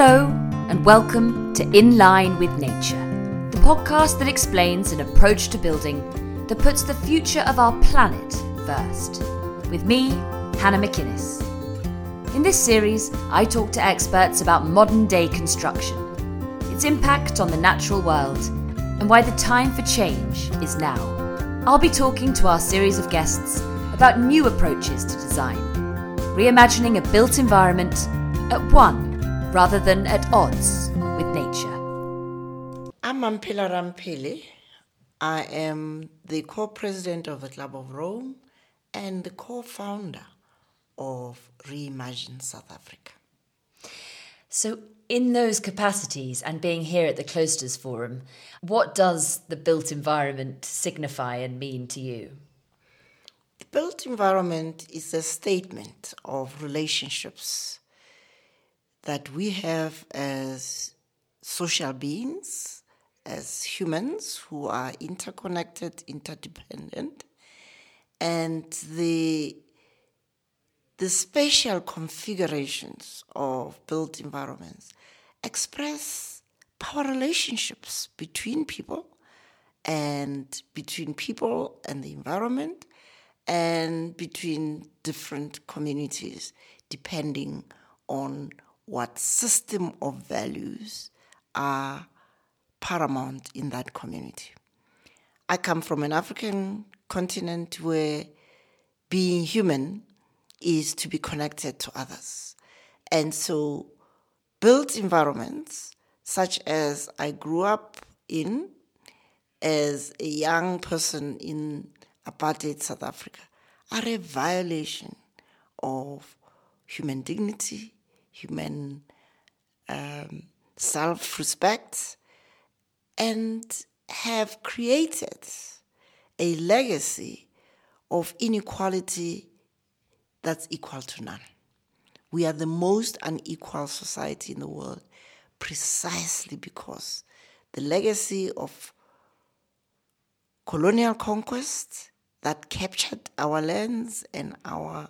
Hello, and welcome to In Line with Nature, the podcast that explains an approach to building that puts the future of our planet first. With me, Hannah McInnes. In this series, I talk to experts about modern day construction, its impact on the natural world, and why the time for change is now. I'll be talking to our series of guests about new approaches to design, reimagining a built environment at one rather than at odds with nature. I'm Mamphela Ramphele. I am the co-president of the Club of Rome and the co-founder of Reimagine South Africa. So, in those capacities and being here at the Cloisters Forum, what does the built environment signify and mean to you? The built environment is a statement of relationships that we have as social beings, as humans who are interconnected, interdependent, and the the spatial configurations of built environments express power relationships between people and between people and the environment and between different communities depending on what system of values are paramount in that community. I come from an African continent where being human is to be connected to others. And so, built environments, such as I grew up in as a young person in apartheid South Africa, are a violation of human dignity, human um, self respect, and have created a legacy of inequality that's equal to none. We are the most unequal society in the world precisely because the legacy of colonial conquest that captured our lands and our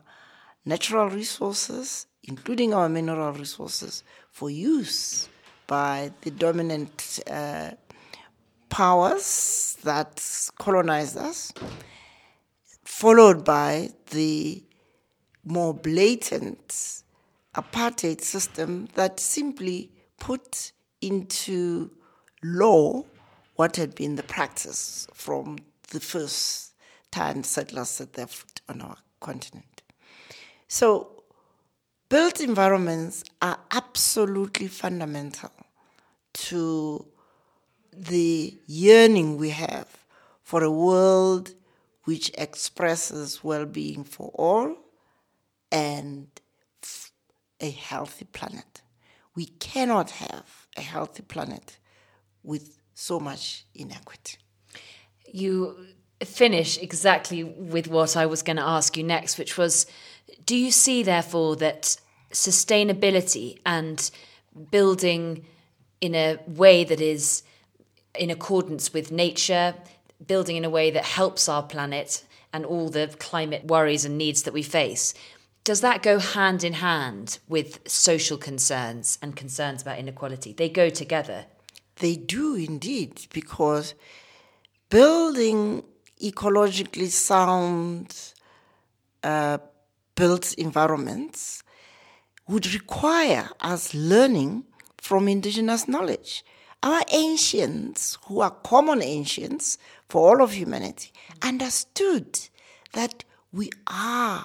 natural resources, including our mineral resources, for use by the dominant uh, powers that colonized us, followed by the more blatant apartheid system that simply put into law what had been the practice from the first time settlers set their foot on our continent. So, built environments are absolutely fundamental to the yearning we have for a world which expresses well being for all and a healthy planet. We cannot have a healthy planet with so much inequity. You finish exactly with what I was going to ask you next, which was do you see, therefore, that sustainability and building in a way that is in accordance with nature, building in a way that helps our planet and all the climate worries and needs that we face, does that go hand in hand with social concerns and concerns about inequality? They go together. They do indeed, because building ecologically sound uh, built environments would require us learning from indigenous knowledge. Our ancients, who are common ancients for all of humanity, understood that we are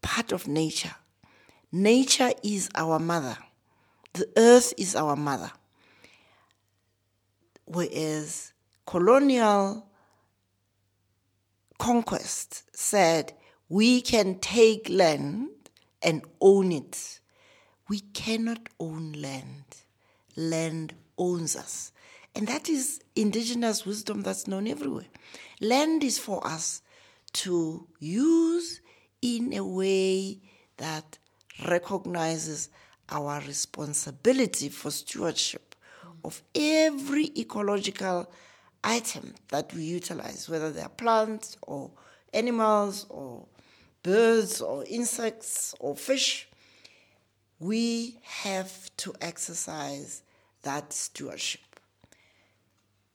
part of nature. Nature is our mother. The earth is our mother. Whereas colonial conquest said we can take land and own it. We cannot own land. Land owns us. And that is indigenous wisdom that's known everywhere. Land is for us to use in a way that recognizes our responsibility for stewardship of every ecological item that we utilize, whether they are plants or animals or birds or insects or fish. we have to exercise that stewardship.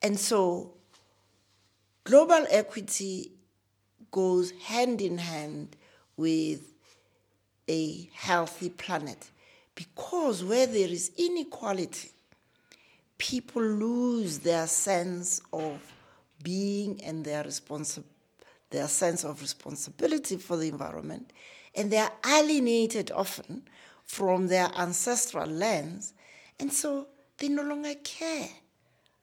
And so, global equity goes hand in hand with a healthy planet because where there is inequality, people lose their sense of being and their responsi- their sense of responsibility for the environment, and they are alienated often from their ancestral lands, and so they no longer care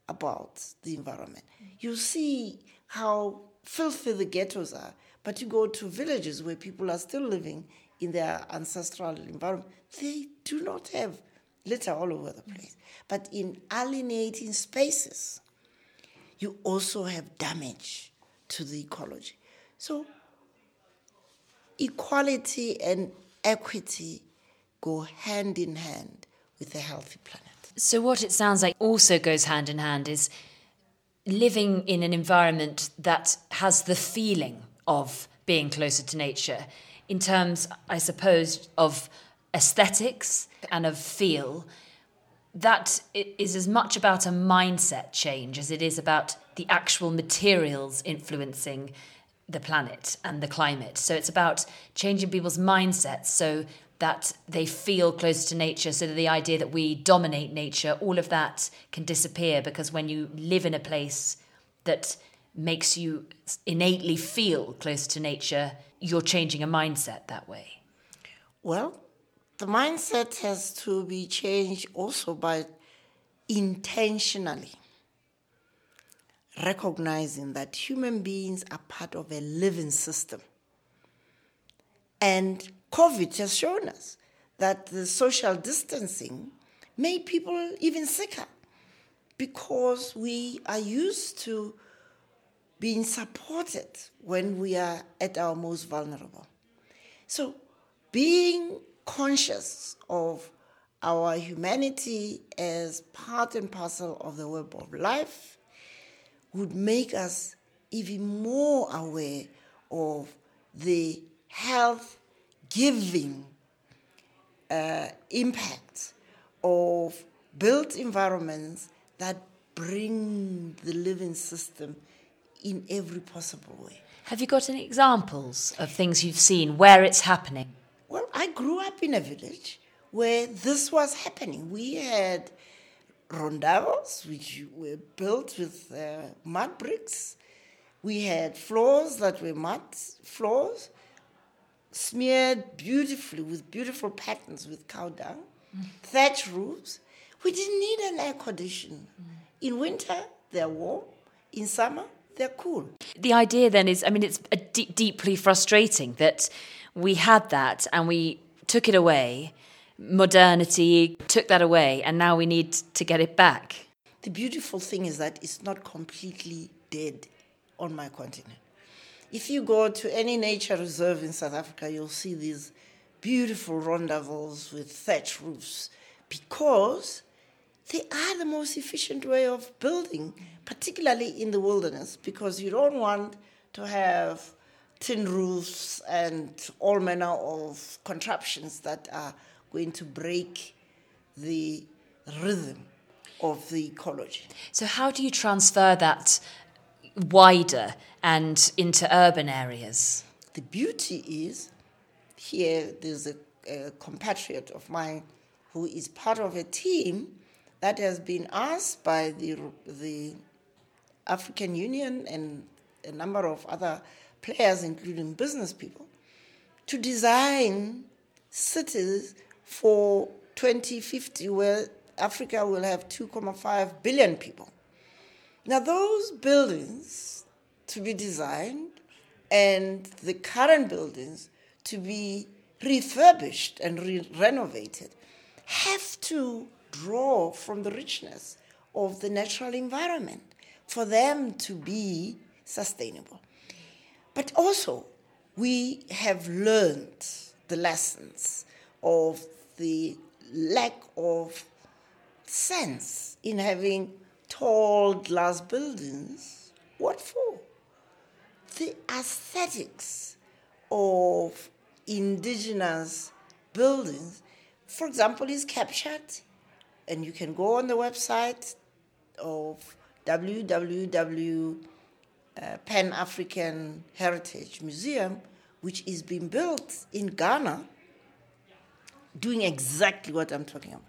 about the environment. You see how filthy the ghettos are, but you go to villages where people are still living in their ancestral environment, they do not have litter all over the place. But in alienating spaces, you also have damage to the ecology. So, equality and equity go hand in hand with a healthy planet. So, what it sounds like also goes hand in hand is living in an environment that has the feeling of being closer to nature in terms, I suppose, of aesthetics and of feel. That is as much about a mindset change as it is about the actual materials influencing the planet and the climate. So it's about changing people's mindsets so that they feel close to nature, so that the idea that we dominate nature, all of that can disappear because when you live in a place that makes you innately feel close to nature, you're changing a mindset that way. Well, the mindset has to be changed also by intentionally recognizing that human beings are part of a living system. And COVID has shown us that the social distancing made people even sicker because we are used to being supported when we are at our most vulnerable. So, being conscious of our humanity as part and parcel of the web of life would make us even more aware of the health giving uh, impact of built environments that bring the living system in every possible way. Have you got any examples of things you've seen where it's happening? In a village where this was happening. We had rondavels, which were built with uh, mud bricks. We had floors that were mud floors smeared beautifully with beautiful patterns with cow dung, mm. thatch roofs. We didn't need an air conditioner. Mm. In winter, they're warm. In summer, they're cool. The idea then is, I mean, it's deeply frustrating that we had that and we took it away. Modernity took that away, and now we need to get it back. The beautiful thing is that it's not completely dead on my continent. If you go to any nature reserve in South Africa, you'll see these beautiful rondavels with thatch roofs because they are the most efficient way of building, particularly in the wilderness, because you don't want to have tin roofs and all manner of contraptions that are going to break the rhythm of the ecology. So, how do you transfer that wider and into urban areas? The beauty is here there's a, a compatriot of mine who is part of a team that has been asked by the, the African Union and a number of other players, including business people, to design cities for 2050 where Africa will have 2.5 billion people. Now, those buildings to be designed and the current buildings to be refurbished and re- renovated have to draw from the richness of the natural environment for them to be sustainable. But also, we have learned the lessons of the lack of sense in having tall glass buildings. What for? The aesthetics of indigenous buildings for example, is captured, and you can go on the website of www uh, Pan African Heritage Museum, which is being built in Ghana, doing exactly what I'm talking about.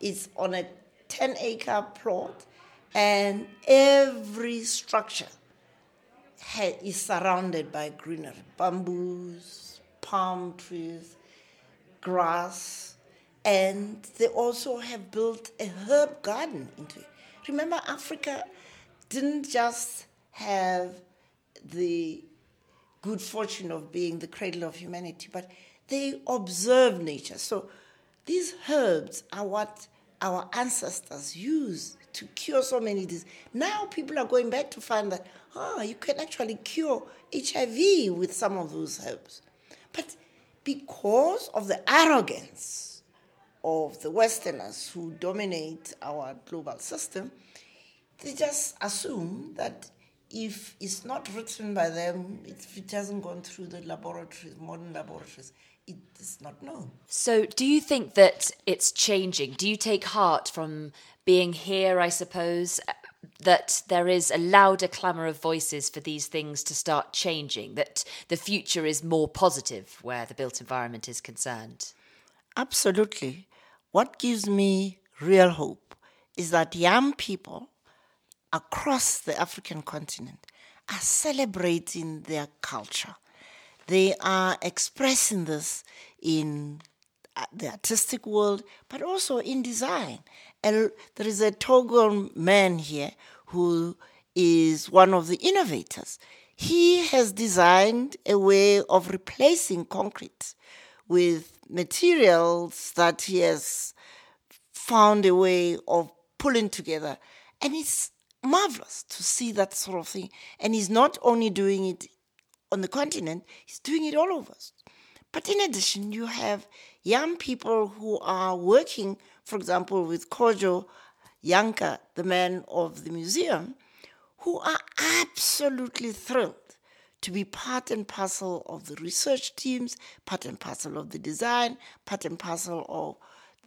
It's on a 10 acre plot, and every structure is surrounded by greenery bamboos, palm trees, grass, and they also have built a herb garden into it. Remember, Africa didn't just have the good fortune of being the cradle of humanity, but they observe nature. So these herbs are what our ancestors used to cure so many diseases. Now people are going back to find that, ah, you can actually cure HIV with some of those herbs. But because of the arrogance of the Westerners who dominate our global system, they just assume that if it's not written by them, if it hasn't gone through the laboratories, modern laboratories, it is not known. So, do you think that it's changing? Do you take heart from being here, I suppose, uh, that there is a louder clamour of voices for these things to start changing, that the future is more positive where the built environment is concerned? Absolutely. What gives me real hope is that young people across the African continent are celebrating their culture. They are expressing this in uh, the artistic world, but also in design. And there is a Togo man here who is one of the innovators. He has designed a way of replacing concrete with materials that he has found a way of pulling together. And it's marvelous to see that sort of thing. And he's not only doing it on the continent, he's doing it all over. But in addition, you have young people who are working, for example, with Kojo Yankah, the man of the museum, who are absolutely thrilled to be part and parcel of the research teams, part and parcel of the design, part and parcel of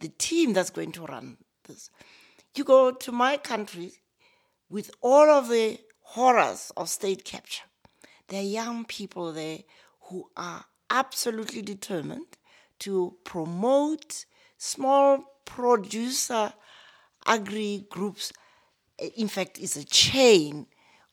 the team that's going to run this. You go to my country, with all of the horrors of state capture, there are young people there who are absolutely determined to promote small producer agri groups. In fact, it's a chain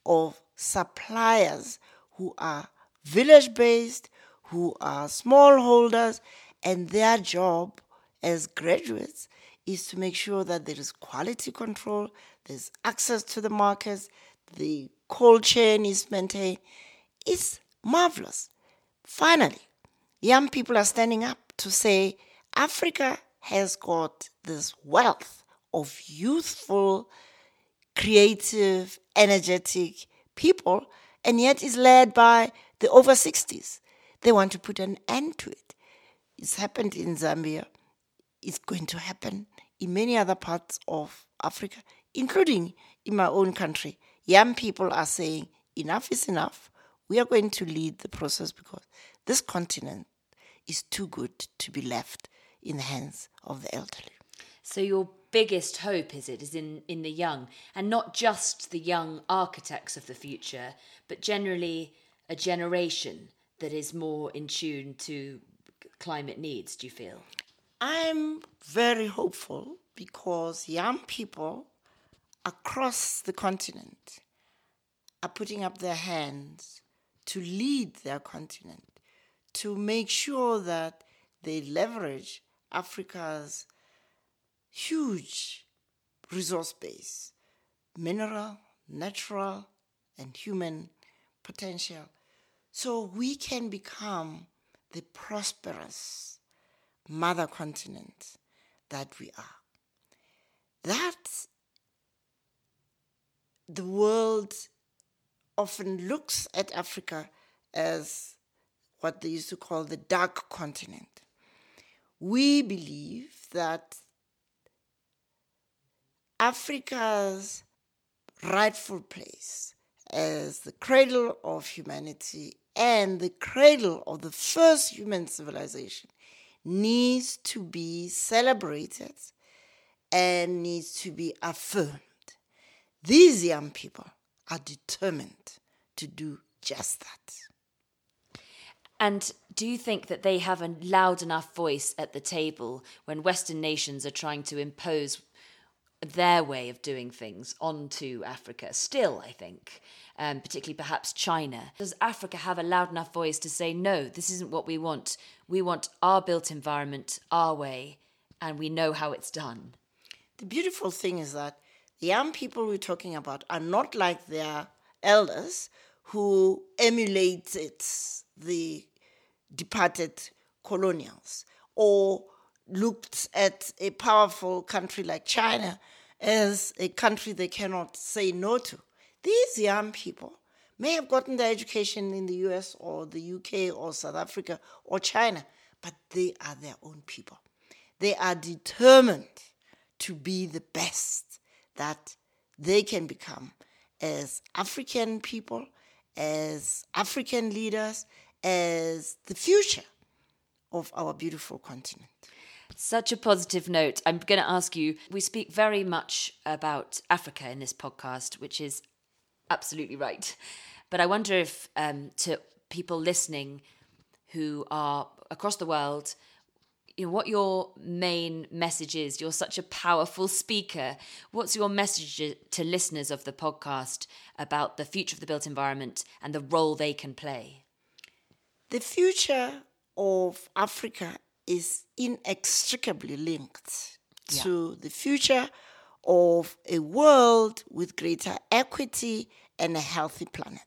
of suppliers who are village based, who are smallholders, and their job as graduates is to make sure that there is quality control, there's access to the markets, the cold chain is maintained. It's marvelous. Finally, young people are standing up to say Africa has got this wealth of youthful, creative, energetic people, and yet is led by the over 60s. They want to put an end to it. It's happened in Zambia. It's going to happen in many other parts of Africa including in my own country, young people are saying, enough is enough. We are going to lead the process because this continent is too good to be left in the hands of the elderly. So your biggest hope is it is in, in the young, and not just the young architects of the future, but generally a generation that is more in tune to climate needs, do you feel? I'm very hopeful because young people across the continent are putting up their hands to lead their continent, to make sure that they leverage Africa's huge resource base mineral, natural, and human potential so we can become the prosperous mother continent that we are. That the world often looks at Africa as what they used to call the dark continent. We believe that Africa's rightful place as the cradle of humanity and the cradle of the first human civilization needs to be celebrated and needs to be affirmed. These young people are determined to do just that. And do you think that they have a loud enough voice at the table when Western nations are trying to impose their way of doing things onto Africa? Still, I think, um, particularly perhaps China. Does Africa have a loud enough voice to say, no, this isn't what we want? We want our built environment, our way, and we know how it's done? The beautiful thing is that the young people we're talking about are not like their elders who emulated the departed colonials or looked at a powerful country like China as a country they cannot say no to. These young people may have gotten their education in the US or the UK or South Africa or China, but they are their own people. They are determined to be the best that they can become as African people, as African leaders, as the future of our beautiful continent. Such a positive note. I'm going to ask you we speak very much about Africa in this podcast, which is absolutely right. But I wonder if um, to people listening who are across the world, you know, what your main message is. You're such a powerful speaker. What's your message to listeners of the podcast about the future of the built environment and the role they can play? The future of Africa is inextricably linked yeah. to the future of a world with greater equity and a healthy planet.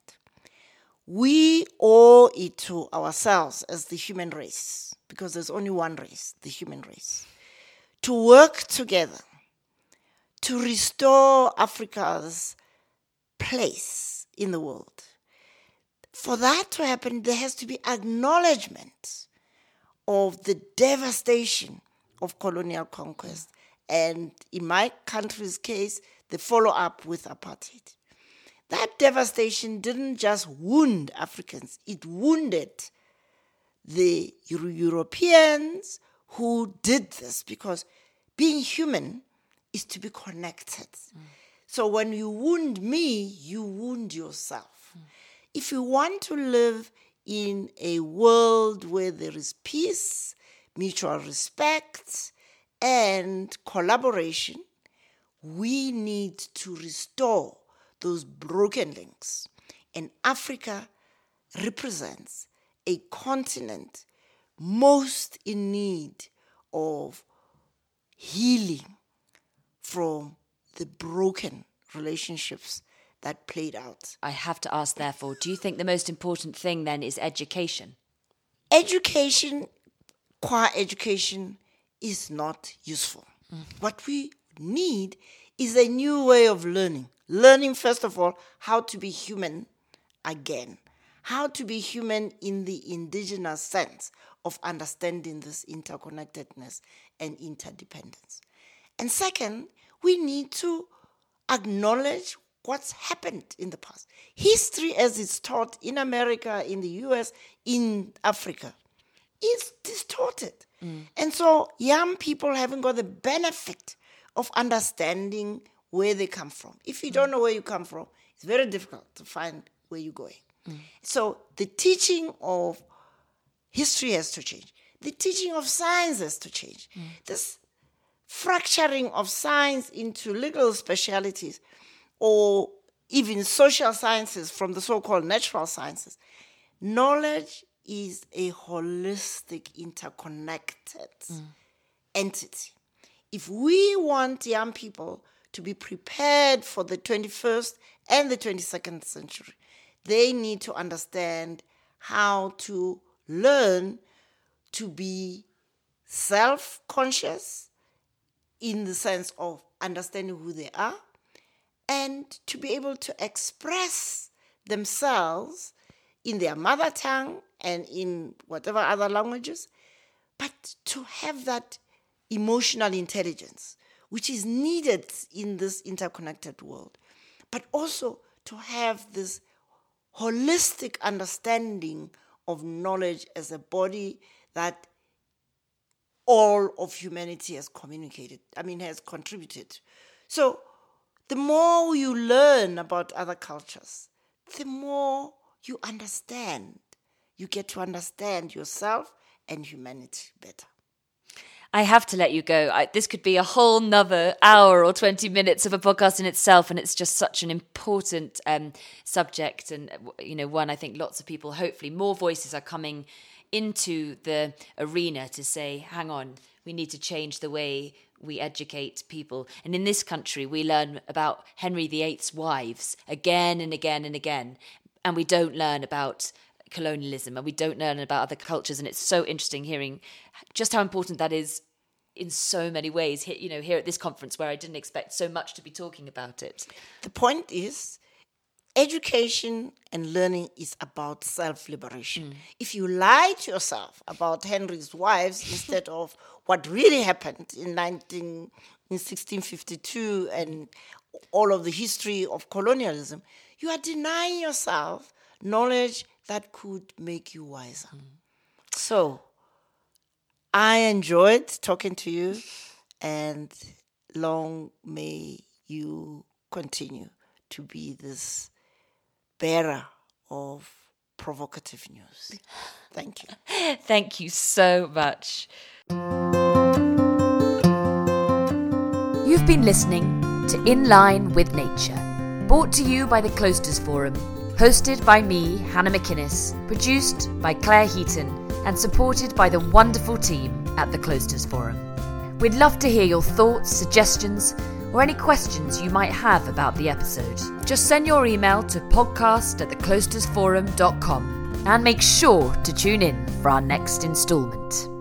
We owe it to ourselves as the human race, because there's only one race, the human race, to work together to restore Africa's place in the world. For that to happen, there has to be acknowledgement of the devastation of colonial conquest and in my country's case, the follow up with apartheid. That devastation didn't just wound Africans, it wounded the Euro- Europeans who did this because being human is to be connected. Mm. So when you wound me, you wound yourself. Mm. If you want to live in a world where there is peace, mutual respect, and collaboration, we need to restore those broken links. And Africa represents a continent most in need of healing from the broken relationships that played out. I have to ask, therefore, do you think the most important thing then is education? Education, qua education, is not useful. Mm. What we need is a new way of learning. Learning, first of all, how to be human again, how to be human in the indigenous sense of understanding this interconnectedness and interdependence. And second, we need to acknowledge what's happened in the past. History, as it's taught in America, in the US, in Africa, is distorted. Mm. And so young people haven't got the benefit of understanding where they come from. If you mm. don't know where you come from, it's very difficult to find where you're going. Mm. So the teaching of history has to change. The teaching of science has to change. Mm. This fracturing of science into legal specialities or even social sciences from the so called natural sciences. Knowledge is a holistic, interconnected mm. entity. If we want young people to be prepared for the 21st and the 22nd century, they need to understand how to learn to be self conscious in the sense of understanding who they are and to be able to express themselves in their mother tongue and in whatever other languages, but to have that emotional intelligence, which is needed in this interconnected world, but also to have this holistic understanding of knowledge as a body that all of humanity has communicated, I mean, has contributed. So the more you learn about other cultures, the more you understand. You get to understand yourself and humanity better. I have to let you go. I, this could be a whole nother hour or 20 minutes of a podcast in itself. And it's just such an important um, subject. And, you know, one I think lots of people, hopefully, more voices are coming into the arena to say, hang on, we need to change the way we educate people. And in this country, we learn about Henry VIII's wives again and again and again. And we don't learn about colonialism and we don't learn about other cultures and it's so interesting hearing just how important that is in so many ways you know here at this conference where i didn't expect so much to be talking about it the point is education and learning is about self-liberation mm. if you lie to yourself about henry's wives instead of what really happened in 19 in 1652 and all of the history of colonialism you are denying yourself knowledge that could make you wiser. Mm. So I enjoyed talking to you, and long may you continue to be this bearer of provocative news. Thank you. Thank you so much. You've been listening to In Line with Nature, brought to you by the Cloisters Forum Hosted by me, Hannah McInnes, produced by Claire Heaton, and supported by the wonderful team at the Cloisters Forum. We'd love to hear your thoughts, suggestions, or any questions you might have about the episode. Just send your email to podcast at thecloistersforum.com and make sure to tune in for our next instalment.